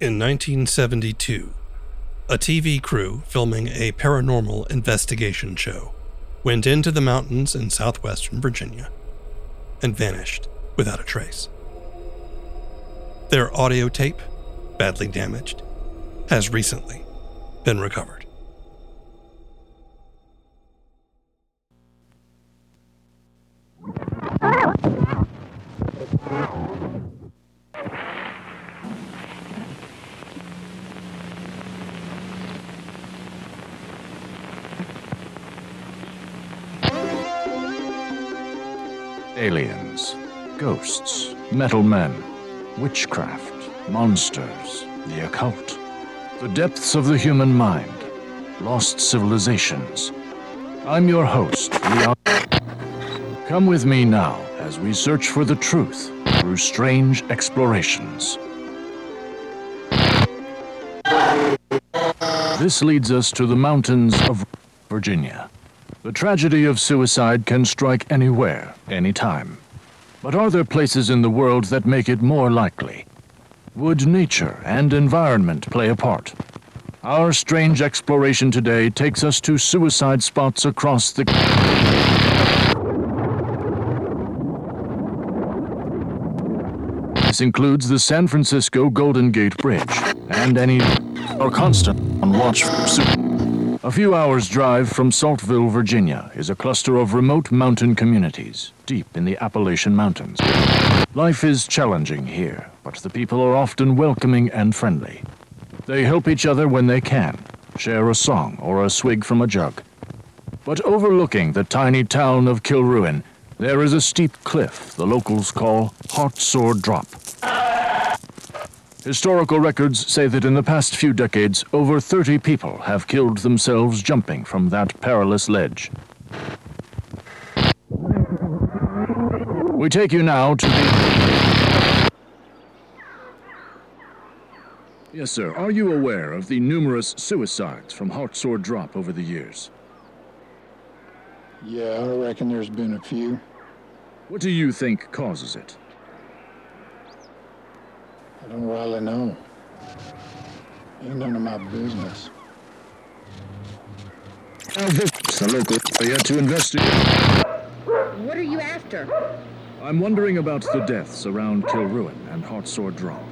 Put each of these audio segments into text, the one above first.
In 1972, a TV crew filming a paranormal investigation show went into the mountains in southwestern Virginia and vanished without a trace. Their audio tape, badly damaged, has recently been recovered. Aliens, ghosts, metal men, witchcraft, monsters, the occult, the depths of the human mind, lost civilizations. I'm your host, Leon. Come with me now as we search for the truth through strange explorations. This leads us to the mountains of Virginia. The tragedy of suicide can strike anywhere, anytime. But are there places in the world that make it more likely? Would nature and environment play a part? Our strange exploration today takes us to suicide spots across the. This includes the San Francisco Golden Gate Bridge and any are constant on watch for su- A few hours' drive from Saltville, Virginia, is a cluster of remote mountain communities deep in the Appalachian Mountains. Life is challenging here, but the people are often welcoming and friendly. They help each other when they can, share a song or a swig from a jug. But overlooking the tiny town of Kilruane, there is a steep cliff the locals call Heart Sore Drop. Historical records say that in the past few decades, over 30 people have killed themselves jumping from that perilous ledge. We take you now to the. Yes, sir. Are you aware of the numerous suicides from Heartsore Drop over the years? Yeah, I reckon there's been a few. What do you think causes it? I don't really know. Ain't none of my business. It's the local area to investigate. What are you after? I'm wondering about the deaths around Kilruane and Heartsore Drop.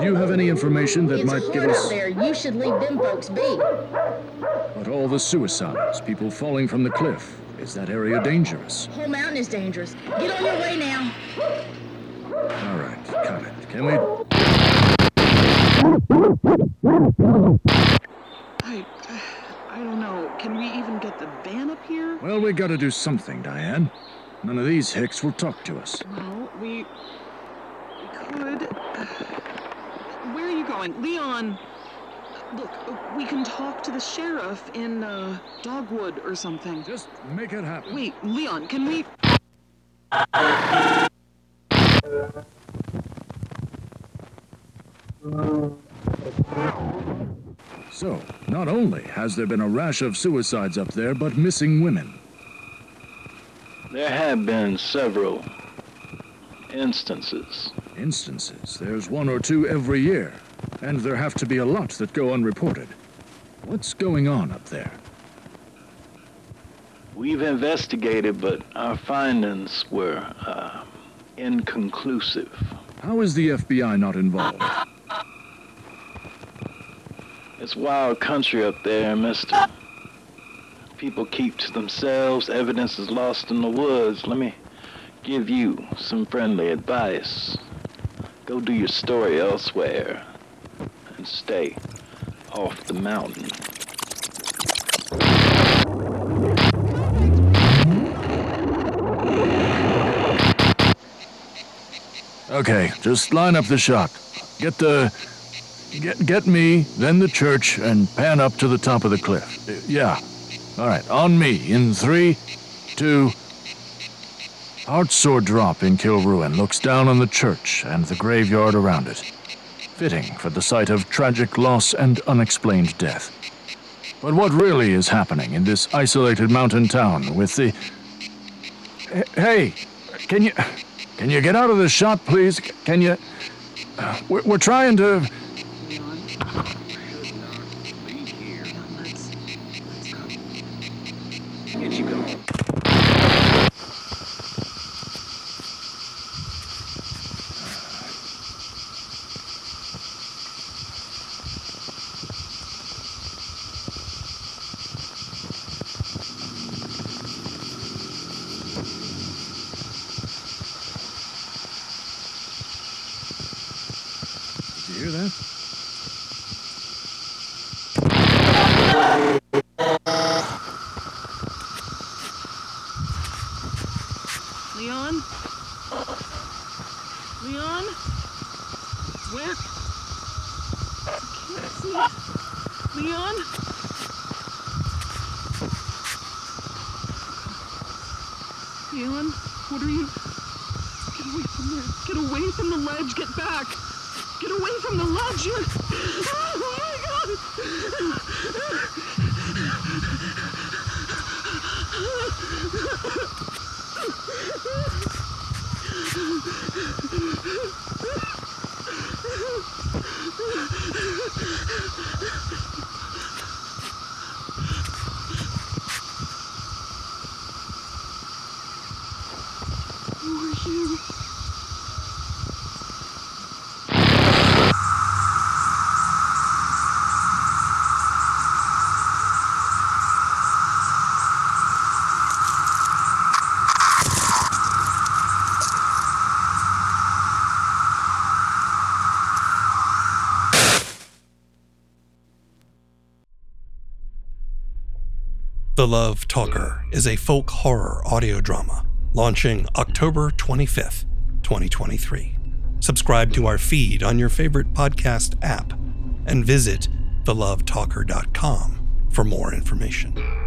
Do you have any information that it's might hard give up us there. You should leave them folks be. But all the suicides, people falling from the cliff, is that area dangerous? Whole mountain is dangerous. Get on your way now. All right, cut it. Can we? I, I don't know. Can we even get the van up here? Well, we gotta do something, Diane. None of these hicks will talk to us. Well, we, we could. Where are you going, Leon? Look, we can talk to the sheriff in uh, Dogwood or something. Just make it happen. Wait, Leon, can we? So, not only has there been a rash of suicides up there, but missing women. There have been several instances. Instances. There's one or two every year, and there have to be a lot that go unreported. What's going on up there? We've investigated, but our findings were uh, inconclusive. How is the FBI not involved? It's wild country up there, mister. People keep to themselves, evidence is lost in the woods. Let me give you some friendly advice. Go do your story elsewhere and stay off the mountain. Okay, just line up the shot. Get the. Get, get me, then the church, and pan up to the top of the cliff. Yeah. All right, on me. In three, two. Heartsore Drop in Kilruane looks down on the church and the graveyard around it. Fitting for the site of tragic loss and unexplained death. But what really is happening in this isolated mountain town with the. Hey, can you. Can you get out of the shot, please? Can you. uh, We're, we're trying to. Hear that? Leon? Leon? Where? I can't see. Leon? Leon, what are you? Get away from there. Get away from the ledge. Get back. Get away from the. You're... Oh my god! Who are The Love Talker is a folk horror audio drama launching October 25th, 2023. Subscribe to our feed on your favorite podcast app and visit thelovetalker.com for more information.